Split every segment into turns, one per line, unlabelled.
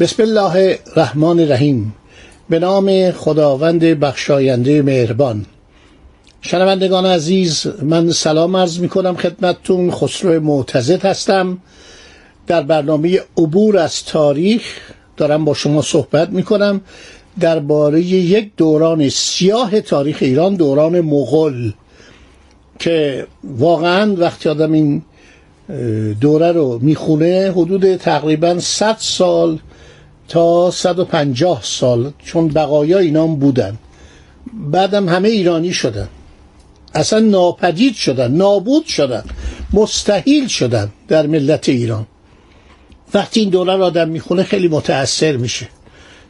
بسم الله الرحمن الرحیم. به نام خداوند بخشاینده مهربان. شنوندگان عزیز من سلام عرض می کنم خدمتتون. خسرو معتزد هستم. در برنامه عبور از تاریخ دارم با شما صحبت می کنم درباره یک دوران سیاه تاریخ ایران دوران مغول که واقعا وقتی آدم این دوره رو می‌خونه حدود تقریبا 100 سال تا 150 سال چون بقایا اینام بودن. بعدم همه ایرانی شدن. اصلا ناپدید شدن نابود شدن مستحیل شدن در ملت ایران. وقتی این دوره را آدم می‌خونه خیلی متأثر میشه.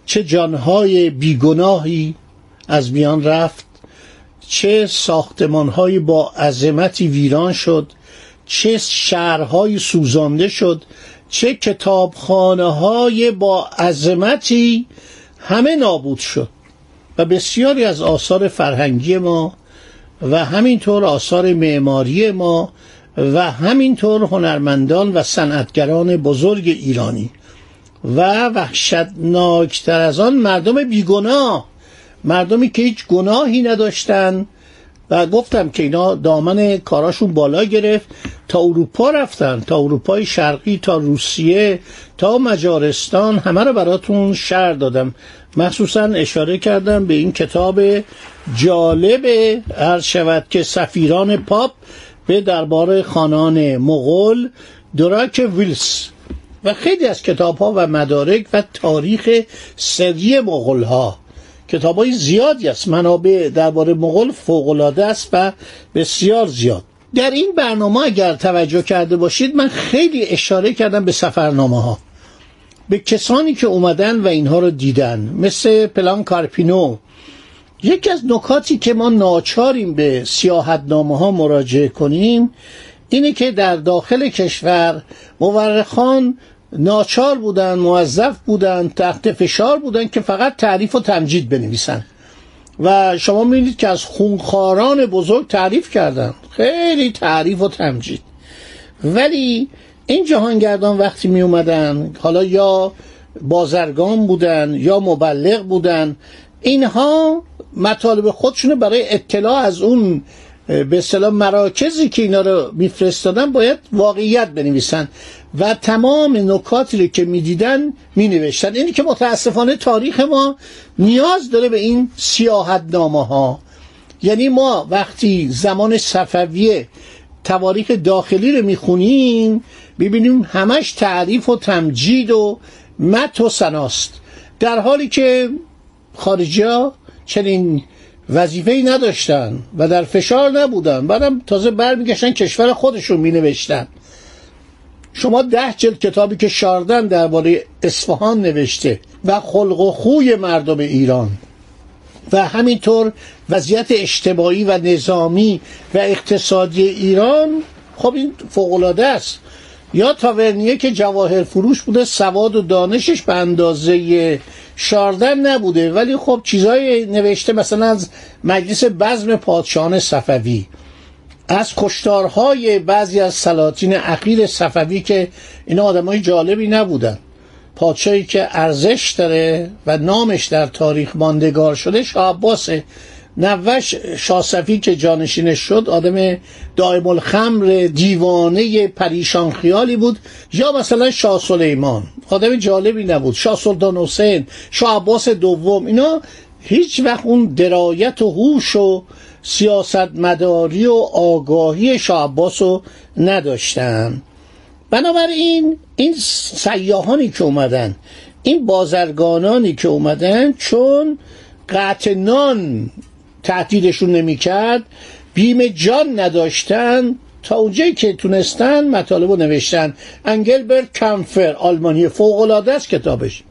چه جانهای بیگناهی از میان رفت چه ساختمانهایی با عظمتی ویران شد چه شهرهایی سوزانده شد چه کتابخانه های با عظمتی همه نابود شد و بسیاری از آثار فرهنگی ما و همینطور آثار معماری ما و همینطور هنرمندان و صنعتگران بزرگ ایرانی و وحشتناکتر از آن مردم بیگناه مردمی که هیچ گناهی نداشتند و گفتم که اینا دامن کاراشون بالا گرفت. تا اروپا رفتن تا اروپای شرقی تا روسیه تا مجارستان همه رو براتون شر دادم. مخصوصا اشاره کردم به این کتاب جالب هر شود که سفیران پاپ به دربار خانان مغول دراک ویلس. و خیلی از کتاب ها و مدارک و تاریخ سری مغول ها کتاب های زیادی است. منابع درباره مغول فوقالعاده است و بسیار زیاد. در این برنامه اگر توجه کرده باشید من خیلی اشاره کردم به سفرنامه ها به کسانی که اومدن و اینها رو دیدن مثل پلان کارپینو. یکی از نکاتی که ما ناچاریم به سیاحتنامه ها مراجعه کنیم اینه که در داخل کشور مورخان ناچار بودن موظف بودن تحت فشار بودن که فقط تعریف و تمجید بنویسن. و شما می‌بینید که از خونخاران بزرگ تعریف کردن. خیلی تعریف و تمجید. ولی این جهانگردان وقتی می اومدن حالا یا بازرگان بودن یا مبلغ بودن اینها مطالب خودشونو برای اطلاع از اون به اصطلاح مراکزی که اینا رو میفرستادن باید واقعیت بنویسن. و تمام نکاتی رو که می‌دیدن مینوشتن. اینی که متاسفانه تاریخ ما نیاز داره به این سیاحت نامه ها یعنی ما وقتی زمان صفویه تواریخ داخلی رو می‌خونیم ببینیم همش تعریف و تمجید و مت و سناست در حالی که خارجی ها چنین وظیفه ای نداشتن و در فشار نبودن. بعدم تازه برمیگشتن کشور خودشون می نوشتن شما ده جلد کتابی که شاردن درباره اصفهان نوشته و خلق و خوی مردم ایران و همینطور وضعیت اجتماعی و نظامی و اقتصادی ایران خب این فوقالعاده است. یا تاورنیه که جواهر فروش بوده سواد و دانشش به اندازه شاردن نبوده. ولی خب چیزای نوشته مثلا از مجلس بزم پادشاهان صفوی. از کشتارهای بعضی از سلاطین اخیر صفوی که اینا آدمای جالبی نبودن. پادشاهی که ارزش داره و نامش در تاریخ ماندگار شده شاه عباسه نوش شاسفی که جانشینش شد آدم دائم الخمر دیوانه پریشان خیالی بود. یا مثلا شاه سلیمان آدم جالبی نبود. شاه سلطان حسین شاه عباس دوم اینا هیچ وقت اون درایت و هوش و سیاست مداری و آگاهی شاه عباس رو نداشتن. بنابراین این سیاهانی که اومدن این بازرگانانی که اومدن چون قطع نان تهدیدشون نمی‌کرد بیم جان نداشتن تا اونجایی که تونستن مطالب رو نوشتن. انگلبرت کمفر آلمانی فوقلاده است کتابش.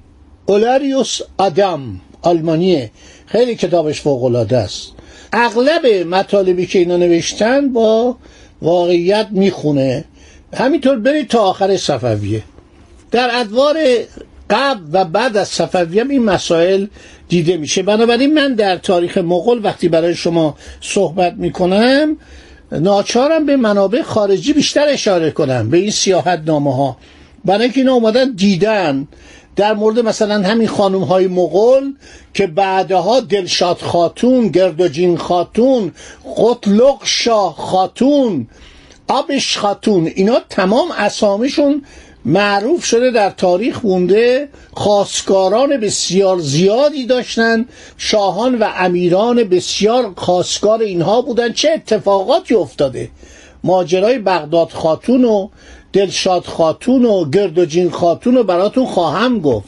اولاریوس آدم آلمانیه. خیلی کتابش فوقلاده است. اغلب مطالبی که اینا نوشتن با واقعیت می‌خونه. همینطور برید تا آخر صفویه. در ادوار قبل و بعد از صفوی هم این مسائل دیده میشه. بنابراین من در تاریخ مغول وقتی برای شما صحبت می‌کنم ناچارم به منابع خارجی بیشتر اشاره کنم به این سیاحت نامه ها برای اینکه اینا اومدن دیدن. در مورد مثلا همین خانم های مغول که بعدها دلشاد خاتون گردوجین خاتون قطلق شاه خاتون آبش خاتون اینا تمام اسامیشون معروف شده در تاریخ بونده خواستگاران بسیار زیادی داشتن. شاهان و امیران بسیار خواستگار اینها بودن. چه اتفاقاتی افتاده؟ ماجرای بغداد خاتون و دلشاد خاتون و گردوجین خاتون رو براتون خواهم گفت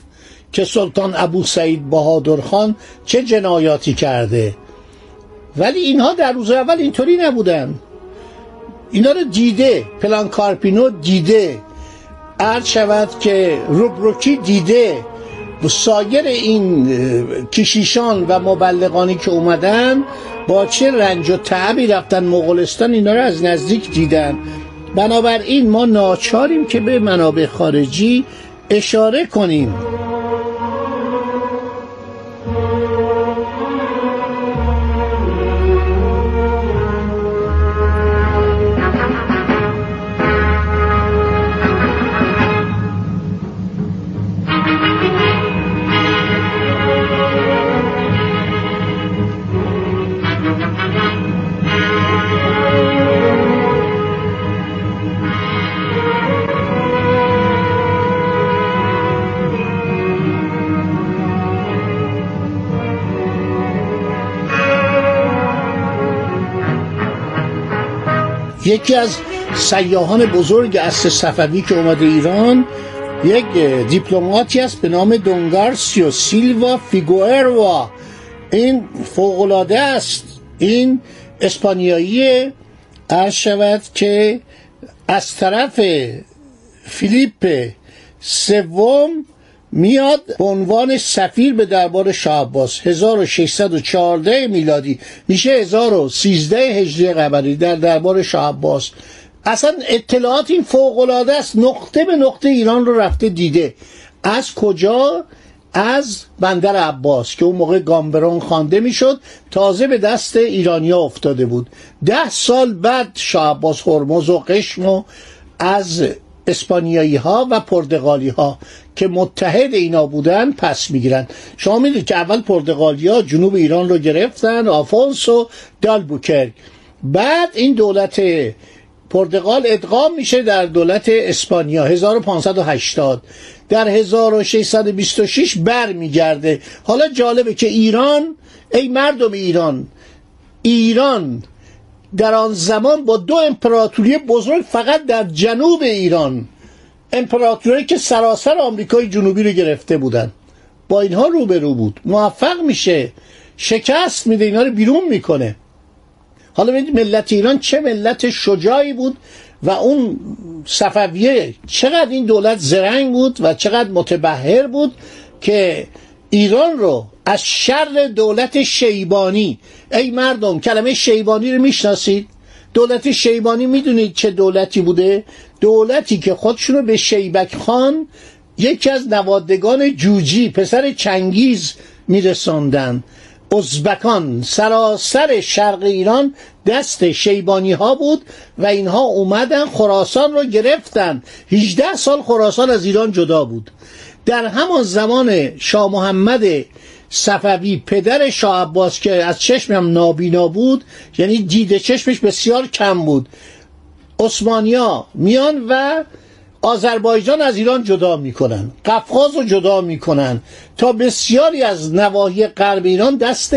که سلطان ابو سعید بهادر خان چه جنایاتی کرده. ولی اینها در روز اول اینطوری نبودن. اینا رو دیده پلان کارپینو دیده. عرض شود که روبروکی دیده. سایر این کشیشان و مبلغانی که اومدن با چه رنج و تعبی رفتن مغولستان اینا رو از نزدیک دیدن. بنابراین ما ناچاریم که به منابع خارجی اشاره کنیم. یکی از سیاهان بزرگ اصل صفوی که اومده ایران یک دیپلماتی است به نام دونگارسیو سیلوا فیگوئروا. این فوقلاده است. این اسپانیایی عرض شود که از طرف فیلیپ سوم میاد به عنوان سفیر به دربار شاه عباس. 1614 میلادی. میشه 1013 هجری قمری در دربار شاه عباس. اصلا اطلاعات این فوق العاده است. نقطه به نقطه ایران رو رفته دیده. از کجا؟ از بندر عباس که اون موقع گامبرون خوانده می‌شد. تازه به دست ایرانیا افتاده بود. ده سال بعد شاه عباس هرمز و قشم و از اسپانیایی ها و پرتغالی ها که متحد اینا بودن پس می‌گیرن. شما می‌دید که اول پرتغالی ها جنوب ایران رو گرفتن آفونسو دالبوکرک. بعد این دولت پرتغال ادغام میشه در دولت اسپانیا 1580 در 1626 بر میگرده حالا جالبه که ایران ای مردم ایران ایران در آن زمان با دو امپراتوری بزرگ فقط در جنوب ایران امپراتوری که سراسر آمریکای جنوبی رو گرفته بودن. با اینها روبرو بود. موفق میشه. شکست میده. اینا رو بیرون می‌کنه. حالا ببینید ملت ایران چه ملت شجاعی بود و اون صفویه چقدر این دولت زرنگ بود و چقدر متبهر بود که ایران رو از شر دولت شیبانی. ای مردم کلمه شیبانی رو می‌شناسید؟ دولت شیبانی می‌دونید چه دولتی بوده؟ دولتی که خودشونو به شیبک خان یکی از نوادگان جوجی پسر چنگیز میرساندن ازبکان سراسر شرق ایران دست شیبانی ها بود و اینها اومدن خراسان رو گرفتن. 18 سال خراسان از ایران جدا بود. در همان زمان شاه محمد صفوی پدر شاه عباس که از چشمم نابینا بود یعنی دید چشمش بسیار کم بود. عثمانیا میان و آذربایجان از ایران جدا می‌کنن قفقاز رو جدا می‌کنن. تا بسیاری از نواحی غرب ایران دست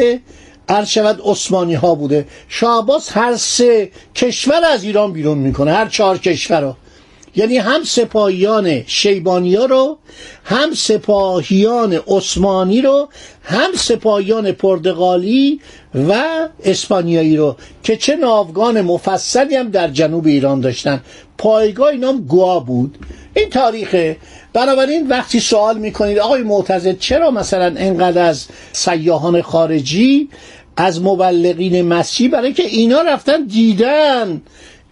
هر شود عثمانی ها بوده. شاه عباس هر سه کشور از ایران بیرون می‌کنه هر چهار کشور رو. یعنی هم سپاهیان شیبانیا رو هم سپاهیان عثمانی رو هم سپاهیان پرتغالی و اسپانیایی رو که چه ناوگان مفصلی هم در جنوب ایران داشتن. پایگاه اینام گوا بود. این تاریخه. بنابراین وقتی سوال می‌کنید آقای معتزد چرا مثلا انقدر از سیاهان خارجی از مبلغین مسیحی برای که اینا رفتن دیدن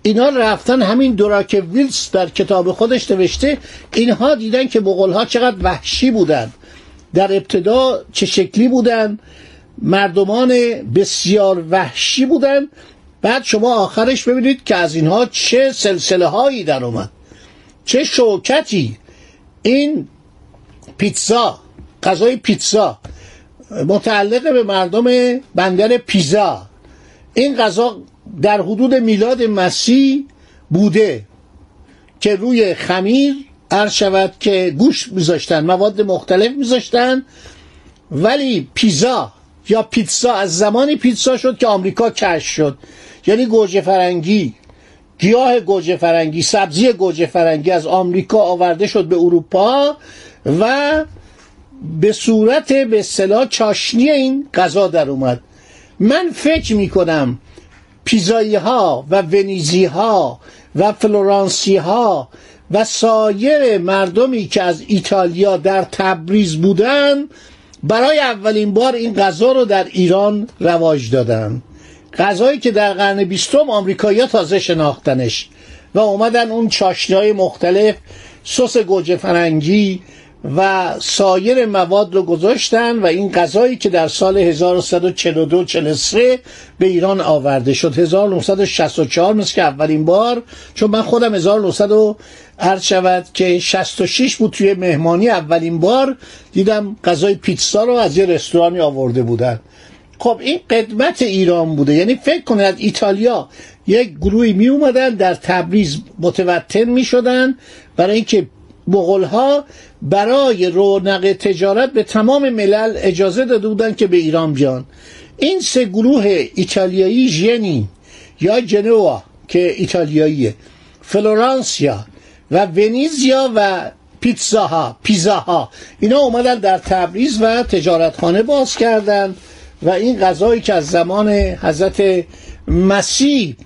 اینا رفتن همین دوراک ویلس در کتاب خودش نوشته اینها دیدن که ها چقدر وحشی بودن. در ابتدا چه شکلی بودن؟ مردمان بسیار وحشی بودن. بعد شما آخرش ببینید که از اینها چه سلسله هایی در اومد. چه شوکتی. این پیتزا غذای پیتزا متعلق به مردم بندر پیزا. این غذا در حدود میلاد مسیح بوده که روی خمیر عرض شود که گوش میذاشتن مواد مختلف میذاشتن ولی پیزا یا پیتزا از زمانی پیتزا شد که آمریکا کش شد. یعنی گوجه فرنگی گیاه گوجه فرنگی سبزی گوجه فرنگی از آمریکا آورده شد به اروپا و به صورت به اصطلاح چاشنی این غذا در اومد. من فکر می کنم پیزایی ها و ونیزی ها و فلورانسی ها و سایر مردمی که از ایتالیا در تبریز بودن برای اولین بار این غذا رو در ایران رواج دادن. غذایی که در قرن بیستم آمریکایی‌ها تازه شناختنش و اومدن اون چاشنی مختلف سس گوجه فرنگی و سایر مواد رو گذاشتن و این غذایی که در سال 1142 43 به ایران آورده شد. 1964 مثل که اولین بار چون من خودم 1900 عرض شود که 66 بود توی مهمانی اولین بار دیدم غذای پیتزا رو از یه رستورانی آورده بودن. خب این قدمت ایران بوده. یعنی فکر کنید ایتالیا یک گروهی می اومدن در تبریز متوتن می شدن برای اینکه ها برای رونق تجارت به تمام ملل اجازه داده بودن که به ایران بیان. این سه گروه ایتالیایی ژنی یا جنوا که ایتالیاییه فلورانسیا و ونیزیا و پیتزاها پیزاها. اینا اومدن در تبریز و تجارتخانه باز کردند و این غذایی که از زمان حضرت مسیح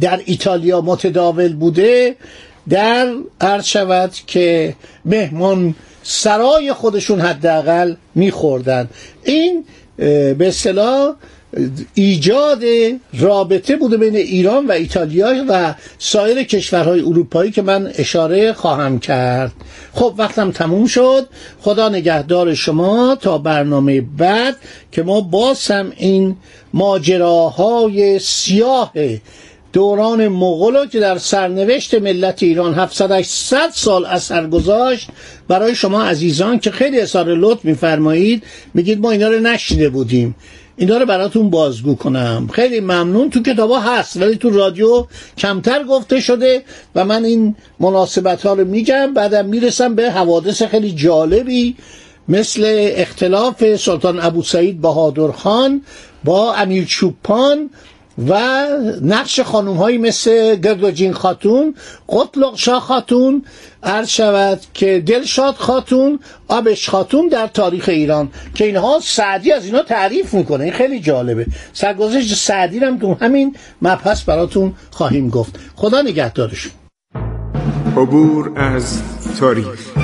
در ایتالیا متداول بوده در عرض شود که مهمان سرای خودشون حداقل میخوردن. این به اصطلاح ایجاد رابطه بوده بین ایران و ایتالیا و سایر کشورهای اروپایی که من اشاره خواهم کرد. خب وقتم تموم شد. خدا نگهدار شما تا برنامه بعد که ما باز این ماجراهای سیاه دوران مغول که در سرنوشت ملت ایران 700 100 سال اثر گذاشت برای شما عزیزان که خیلی اظهار لطف میفرمایید میگید ما اینا رو نشیده بودیم. اینا رو براتون بازگو کنم. خیلی ممنون. تو کتابا هست ولی تو رادیو کمتر گفته شده و من این مناسبت ها رو میگم. بعدم می‌رسم به حوادث خیلی جالبی مثل اختلاف سلطان ابو سعید بهادر خان با امیر چوپان و نقش خانوم هایی مثل گردوجین خاتون قطلق شاه خاتون عرض شود که دلشاد خاتون آبش خاتون در تاریخ ایران که اینها سعدی از اینا تعریف می‌کنه. این خیلی جالبه. سرگذشت سعدی هم تو همین مبحث براتون خواهیم گفت. خدا نگهدارشون.
عبور از تاریخ.